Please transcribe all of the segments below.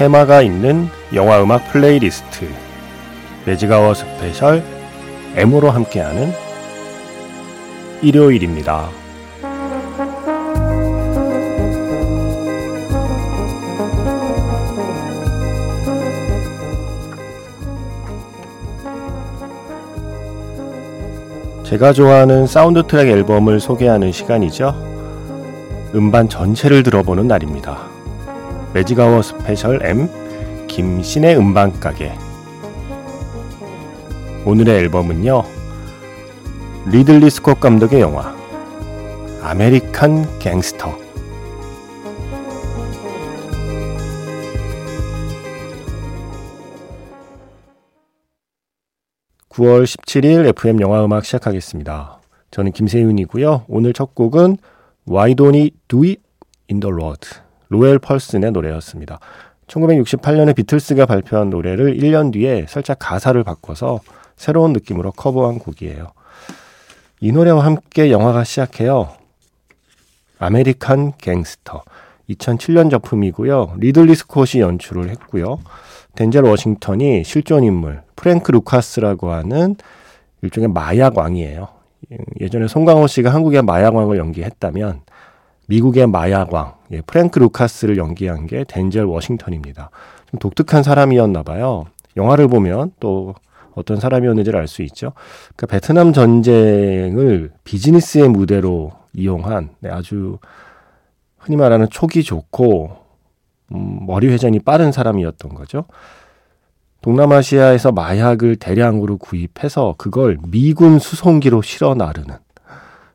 테마가 있는 영화 음악 플레이리스트 매직아워 스페셜 M으로 함께하는 일요일입니다. 제가 좋아하는 사운드 트랙 앨범을 소개하는 시간이죠. 음반 전체를 들어보는 날입니다. 매직아워 스페셜 M 김세윤의 음반가게 오늘의 앨범은요 리들리 스콧 감독의 영화 아메리칸 갱스터 9월 17일 FM 영화 음악 시작하겠습니다. 저는 김세윤이고요. 오늘 첫 곡은 Why Don't We Do It in the Road 로웰 풀슨의 노래였습니다. 1968년에 비틀스가 발표한 노래를 1년 뒤에 살짝 가사를 바꿔서 새로운 느낌으로 커버한 곡이에요. 이 노래와 함께 영화가 시작해요. 아메리칸 갱스터. 2007년 작품이고요. 리들리 스콧이 연출을 했고요. 덴젤 워싱턴이 실존 인물 프랭크 루카스라고 하는 일종의 마약 왕이에요. 예전에 송강호 씨가 한국의 마약 왕을 연기했다면 미국의 마약왕 예, 프랭크 루카스를 연기한 게 덴젤 워싱턴입니다. 좀 독특한 사람이었나 봐요. 영화를 보면 또 어떤 사람이었는지를 알 수 있죠. 그러니까 베트남 전쟁을 비즈니스의 무대로 이용한 네, 아주 흔히 말하는 촉이 좋고 음, 머리 회전이 빠른 사람이었던 거죠. 동남아시아에서 마약을 대량으로 구입해서 그걸 미군 수송기로 실어 나르는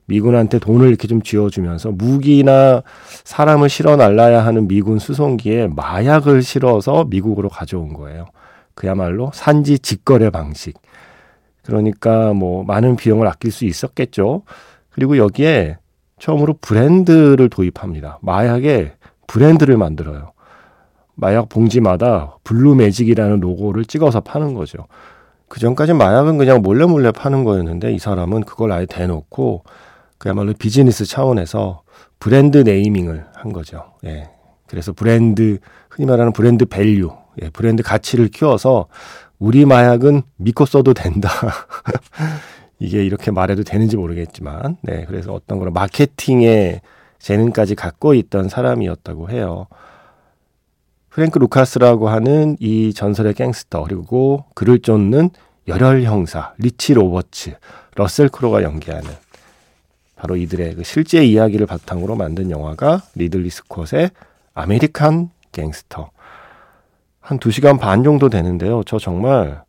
미군한테 돈을 이렇게 좀 쥐어주면서 무기나 사람을 실어 날라야 하는 미군 수송기에 마약을 실어서 미국으로 가져온 거예요. 그야말로 산지 직거래 방식. 그러니까 뭐 많은 비용을 아낄 수 있었겠죠. 그리고 여기에 처음으로 브랜드를 도입합니다. 마약에 브랜드를 만들어요. 마약 봉지마다 블루 매직이라는 로고를 찍어서 파는 거죠. 그 전까지 마약은 그냥 몰래 몰래 파는 거였는데 이 사람은 그걸 아예 대놓고 그야말로 비즈니스 차원에서 브랜드 naming을 한 거죠. 예. 그래서 브랜드, 흔히 말하는 브랜드 value, 예, 브랜드 가치를 키워서 우리 마약은 믿고 써도 된다. 이게 이렇게 말해도 되는지 모르겠지만, 네. 그래서 어떤 그런 마케팅의 재능까지 갖고 있던 사람이었다고 해요. 프랭크 루카스라고 하는 이 전설의 갱스터, 그리고 그를 쫓는 열혈 형사, 리치 로버츠, 러셀 크로가 연기하는 바로 이들의 그 실제 이야기를 바탕으로 만든 영화가 리들리 스콧의 아메리칸 갱스터. 한 2시간 반 정도 되는데요. 저 정말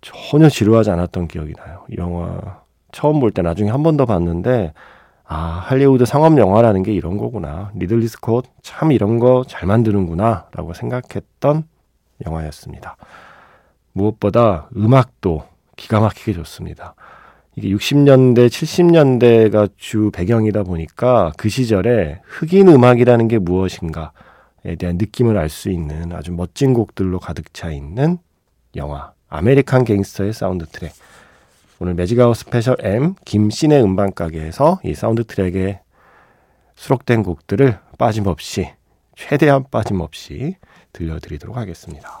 전혀 지루하지 않았던 기억이 나요. 이 영화 처음 볼 때 나중에 한 번 더 봤는데 아, 할리우드 상업 영화라는 게 이런 거구나. 리들리 스콧 참 이런 거 잘 만드는구나 라고 생각했던 영화였습니다. 무엇보다 음악도 기가 막히게 좋습니다. 이게 60년대, 70년대가 주 배경이다 보니까 그 시절에 흑인 음악이라는 게 무엇인가에 대한 느낌을 알 수 있는 아주 멋진 곡들로 가득 차 있는 영화 아메리칸 갱스터의 사운드 트랙. 오늘 매직아워 스페셜 M 김세윤의 음반 가게에서 이 사운드 트랙에 수록된 곡들을 빠짐없이 최대한 빠짐없이 들려드리도록 하겠습니다.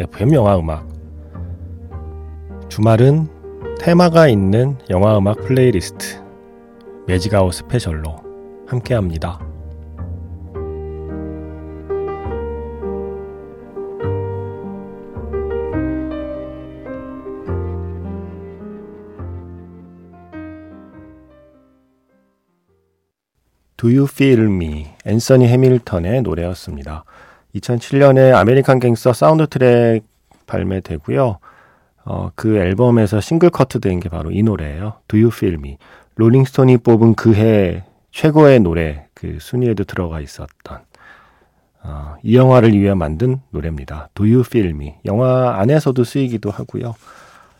FM 영화 음악. 주말은 테마가 있는 영화 음악 플레이리스트 매직아워 스페셜로 함께 합니다. Do You Feel Me 앤서니 해밀턴의 노래였습니다. 2007년에 아메리칸 갱스터 사운드 트랙 발매되고요. 어, 그 앨범에서 싱글 커트 된 게 바로 이 노래예요. Do You Feel Me. 롤링스톤이 뽑은 그해 최고의 노래 그 순위에도 들어가 있었던 어, 이 영화를 위해 만든 노래입니다. Do You Feel Me. 영화 안에서도 쓰이기도 하고요.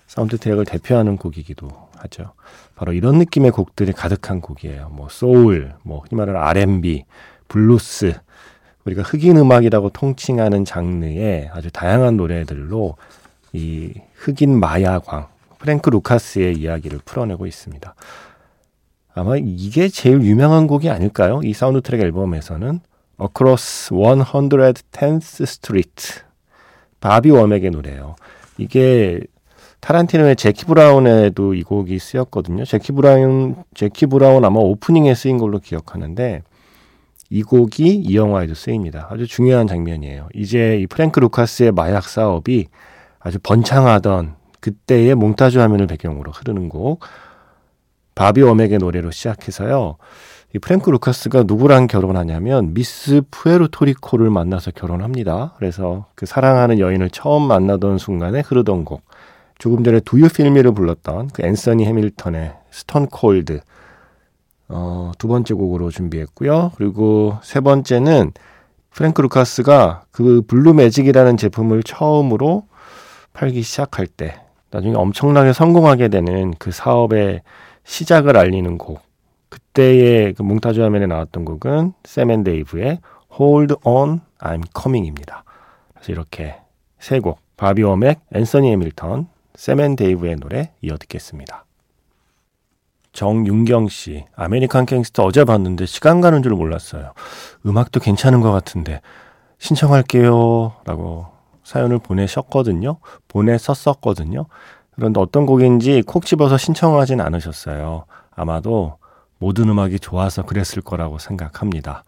사운드 트랙을 대표하는 곡이기도 하죠. 바로 이런 느낌의 곡들이 가득한 곡이에요. 뭐 소울, 뭐 흔히 말하는 R&B, 블루스, 우리가 흑인 음악이라고 통칭하는 장르의 아주 다양한 노래들로 이 흑인 마약왕 프랭크 루카스의 이야기를 풀어내고 있습니다. 아마 이게 제일 유명한 곡이 아닐까요? 이 사운드 트랙 앨범에서는 Across 110th Street 바비 워맥의 노래예요. 이게 타란티노의 재키 브라운에도 이 곡이 쓰였거든요. 재키 브라운 재키 브라운 아마 오프닝에 쓰인 걸로 기억하는데 이 곡이 이 영화에도 쓰입니다. 아주 중요한 장면이에요. 이제 이 프랭크 루카스의 마약 사업이 아주 번창하던 그때의 몽타주 화면을 배경으로 흐르는 곡 바비 워맥의 노래로 시작해서요. 이 프랭크 루카스가 누구랑 결혼하냐면 미스 푸에르토리코를 만나서 결혼합니다. 그래서 그 사랑하는 여인을 처음 만나던 순간에 흐르던 곡. 조금 전에 Do You Feel Me를 불렀던 그 앤서니 해밀턴의 Stone Cold. 어, 두 번째 곡으로 준비했고요. 그리고 세 번째는 프랭크 루카스가 그 블루 매직이라는 제품을 처음으로 팔기 시작할 때 나중에 엄청나게 성공하게 되는 그 사업의 시작을 알리는 곡. 그때의 그 몽타주 화면에 나왔던 곡은 샘 앤 데이브의 Hold On, I'm Coming입니다. 그래서 이렇게 세 곡, 바비 워맥, 앤서니 해밀턴, 샘 앤 데이브의 노래 이어 듣겠습니다. 정윤경 씨, 아메리칸 갱스터 어제 봤는데 시간 가는 줄 몰랐어요. 음악도 괜찮은 것 같은데 신청할게요. 라고 사연을 보내셨거든요. 보내섰었거든요. 그런데 어떤 곡인지 콕 집어서 신청하진 않으셨어요. 아마도 모든 음악이 좋아서 그랬을 거라고 생각합니다.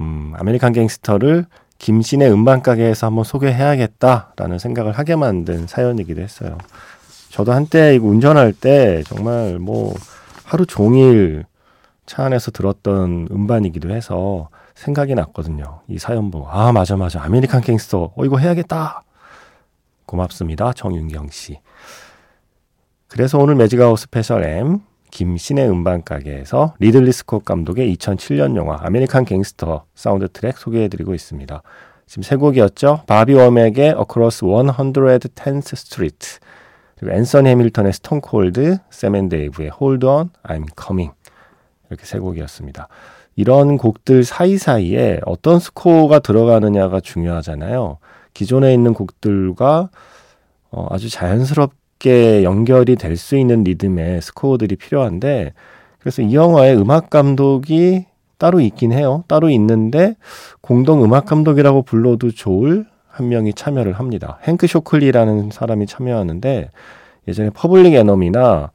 음, 아메리칸 갱스터를 김세윤의 음반가게에서 한번 소개해야겠다라는 생각을 하게 만든 사연이기도 했어요. 저도 한때 이거 운전할 때 정말 뭐 하루 종일 차 안에서 들었던 음반이기도 해서 생각이 났거든요. 이 사연 보고. 아, 맞아, 맞아. 아메리칸 갱스터. 어, 이거 해야겠다. 고맙습니다. 정윤경 씨. 그래서 오늘 매직아워 스페셜 M 김세윤의 음반가게에서 리들리 스콧 감독의 2007년 영화 아메리칸 갱스터 사운드 트랙 소개해드리고 있습니다. 지금 세 곡이었죠. 바비 워맥의 Across 110th Street 그리고 앤서니 해밀턴의 Stone Cold, 샘 앤 데이브의 Hold On, I'm Coming 이렇게 세 곡이었습니다. 이런 곡들 사이사이에 어떤 스코어가 들어가느냐가 중요하잖아요. 기존에 있는 곡들과 어, 아주 자연스럽게 연결이 될 수 있는 리듬의 스코어들이 필요한데 그래서 이 영화의 음악 감독이 따로 있긴 해요. 따로 있는데 공동 음악 감독이라고 불러도 좋을 한 명이 참여를 합니다. 행크 쇼클리라는 사람이 참여하는데 예전에 퍼블릭 에너미나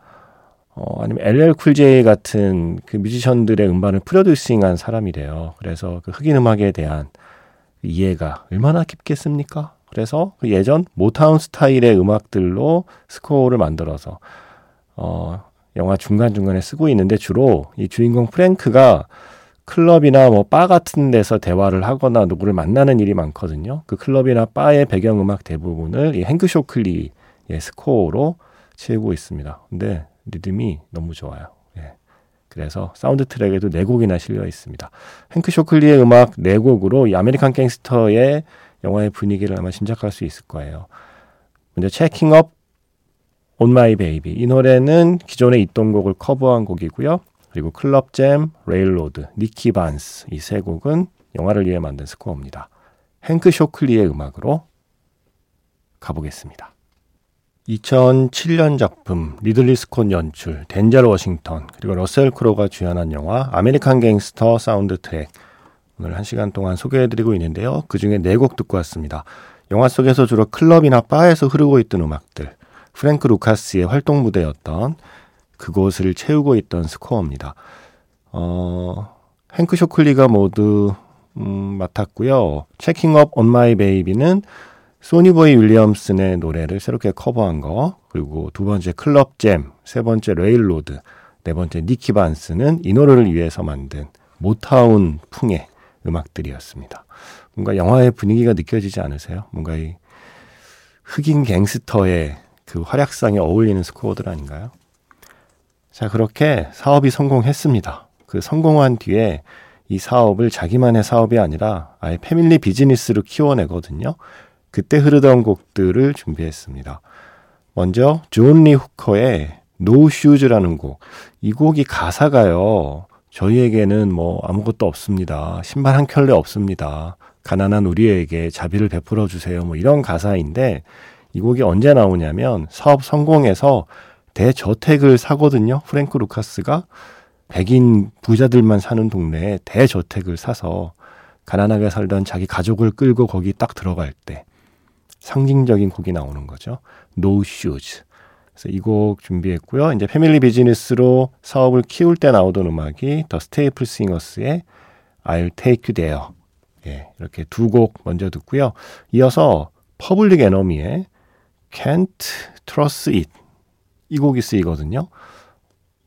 어, 아니면 LL 쿨 J 같은 그 뮤지션들의 음반을 프로듀싱한 사람이래요. 그래서 그 흑인 음악에 대한 이해가 얼마나 깊겠습니까? 그래서 그 예전 모타운 스타일의 음악들로 스코어를 만들어서 어, 영화 중간중간에 쓰고 있는데 주로 이 주인공 프랭크가 클럽이나 뭐 바 같은 데서 대화를 하거나 누구를 만나는 일이 많거든요. 그 클럽이나 바의 배경음악 대부분을 이 행크 쇼클리의 스코어로 채우고 있습니다. 근데 리듬이 너무 좋아요. 예. 그래서 사운드 트랙에도 네 곡이나 실려 있습니다. 행크 쇼클리의 음악 네 곡으로 이 아메리칸 갱스터의 영화의 분위기를 아마 짐작할 수 있을 거예요. 먼저 Checking Up On My Baby 이 노래는 기존에 있던 곡을 커버한 곡이고요. 그리고 Club Jam, Railroad, 니키 반스 이 세 곡은 영화를 위해 만든 스코어입니다. 행크 쇼클리의 음악으로 가보겠습니다. 2007년 작품 리들리 스콧 연출 덴젤 워싱턴 그리고 러셀 크로가 주연한 영화 아메리칸 갱스터 사운드 트랙 오늘 한 시간 동안 소개해드리고 있는데요. 그 중에 네곡 듣고 왔습니다. 영화 속에서 주로 클럽이나 바에서 흐르고 있던 음악들, 프랭크 루카스의 활동 무대였던 그곳을 채우고 있던 스코어입니다. 어, 행크 쇼클리가 모두 음, 맡았고요. Checking Up On My Baby는 소니보이 윌리엄슨의 노래를 새롭게 커버한 거, 그리고 두 번째 Club Jam, 세 번째 Railroad, 네 번째 니키 반스는 이 노래를 위해서 만든 모타운 풍의 음악들이었습니다. 뭔가 영화의 분위기가 느껴지지 않으세요? 뭔가 이 흑인 갱스터의 그 활약상에 어울리는 스코어들 아닌가요? 자, 그렇게 사업이 성공했습니다. 그 성공한 뒤에 이 사업을 자기만의 사업이 아니라 아예 패밀리 비즈니스로 키워내거든요. 그때 흐르던 곡들을 준비했습니다. 먼저 존 리 후커의 No Shoes라는 곡. 이 곡이 가사가요. 저희에게는 뭐 아무것도 없습니다. 신발 한 켤레 없습니다. 가난한 우리에게 자비를 베풀어 주세요. 뭐 이런 가사인데 이 곡이 언제 나오냐면 사업 성공해서 대저택을 사거든요. 프랭크 루카스가 백인 부자들만 사는 동네에 대저택을 사서 가난하게 살던 자기 가족을 끌고 거기 딱 들어갈 때 상징적인 곡이 나오는 거죠. No Shoes. 그래서 이 곡 준비했고요. 이제 패밀리 비즈니스로 사업을 키울 때 나오던 음악이 더 스테이플 싱어스의 I'll Take You There. 예, 이렇게 두 곡 먼저 듣고요. 이어서 퍼블릭 에너미의 Can't Trust It 이 곡이 쓰이거든요.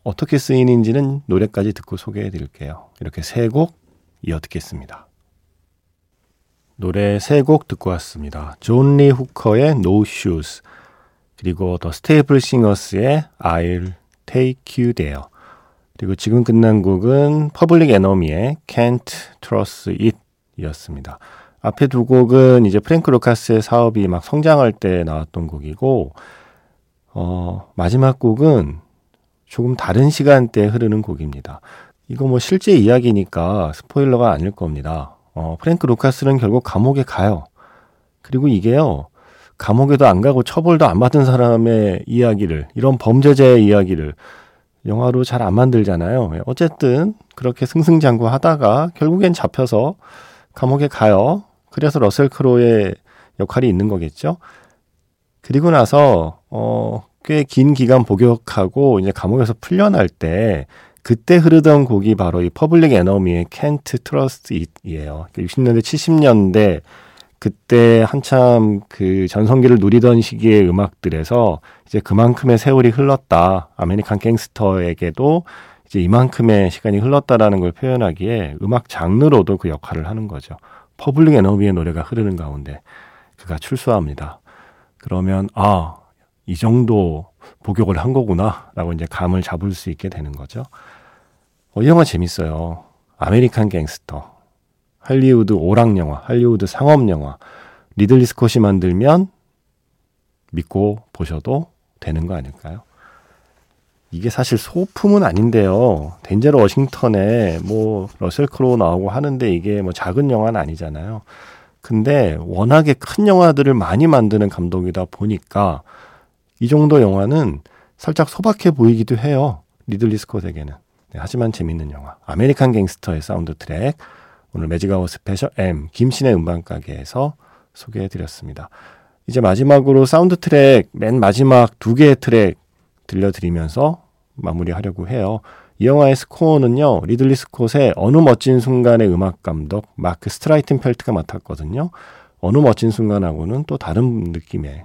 어떻게 쓰이는지는 노래까지 듣고 소개해 드릴게요. 이렇게 세 곡 이어 듣겠습니다. 노래 세 곡 듣고 왔습니다. 존 리 후커의 No Shoes 그리고 더 스테이플 싱어스의 I'll Take You There 그리고 지금 끝난 곡은 퍼블릭 에너미의 Can't Trust It 이었습니다. 앞에 두 곡은 이제 프랭크 루카스의 사업이 막 성장할 때 나왔던 곡이고, 어, 마지막 곡은 조금 다른 시간대에 흐르는 곡입니다. 이거 뭐 실제 이야기니까 스포일러가 아닐 겁니다. 어, 프랭크 루카스는 결국 감옥에 가요. 그리고 이게요, 감옥에도 안 가고 처벌도 안 받은 사람의 이야기를, 이런 범죄자의 이야기를 영화로 잘 안 만들잖아요. 어쨌든 그렇게 승승장구 하다가 결국엔 잡혀서 감옥에 가요. 그래서 러셀 크로의 역할이 있는 거겠죠. 그리고 나서 어, 꽤 긴 기간 복역하고 이제 감옥에서 풀려날 때 그때 흐르던 곡이 바로 이 퍼블릭 에너미의 Can't Trust It이에요. 60년대, 70년대 그때 한참 그 전성기를 누리던 시기의 음악들에서 이제 그만큼의 세월이 흘렀다. 아메리칸 갱스터에게도 이제 이만큼의 시간이 흘렀다라는 걸 표현하기에 음악 장르로도 그 역할을 하는 거죠. 퍼블릭 에너미의 노래가 흐르는 가운데 그가 출소합니다. 그러면 아, 이 정도 복역을 한 거구나라고 이제 감을 잡을 수 있게 되는 거죠. 어, 이 영화 재밌어요. 아메리칸 갱스터. 할리우드 오락 영화, 할리우드 상업 영화. 리들리 스콧이 만들면 믿고 보셔도 되는 거 아닐까요? 이게 사실 소품은 아닌데요. 덴젤 워싱턴에 뭐 러셀 크로우 나오고 하는데 이게 뭐 작은 영화는 아니잖아요. 근데 워낙에 큰 영화들을 많이 만드는 감독이다 보니까 이 정도 영화는 살짝 소박해 보이기도 해요. 리들리 스콧에게는. 네, 하지만 재밌는 영화. 아메리칸 갱스터의 사운드 트랙. 오늘 매직아워 스페셜 M 김세윤의 음반가게에서 소개해 드렸습니다. 이제 마지막으로 사운드 트랙 맨 마지막 두 개의 트랙 들려드리면서 마무리하려고 해요. 이 영화의 스코어는요, 리들리 스콧의 어느 멋진 순간의 음악 감독 마크 스트라이튼펠트가 맡았거든요. 어느 멋진 순간하고는 또 다른 느낌의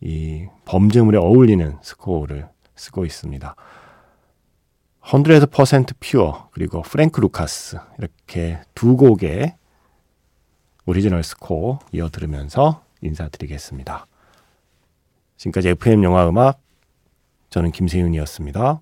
이 범죄물에 어울리는 스코어를 쓰고 있습니다. 100% Pure 그리고 프랭크 루카스 이렇게 두 곡의 오리지널 스코어 이어 들으면서 인사드리겠습니다. 지금까지 FM 영화 음악 저는 김세윤이었습니다.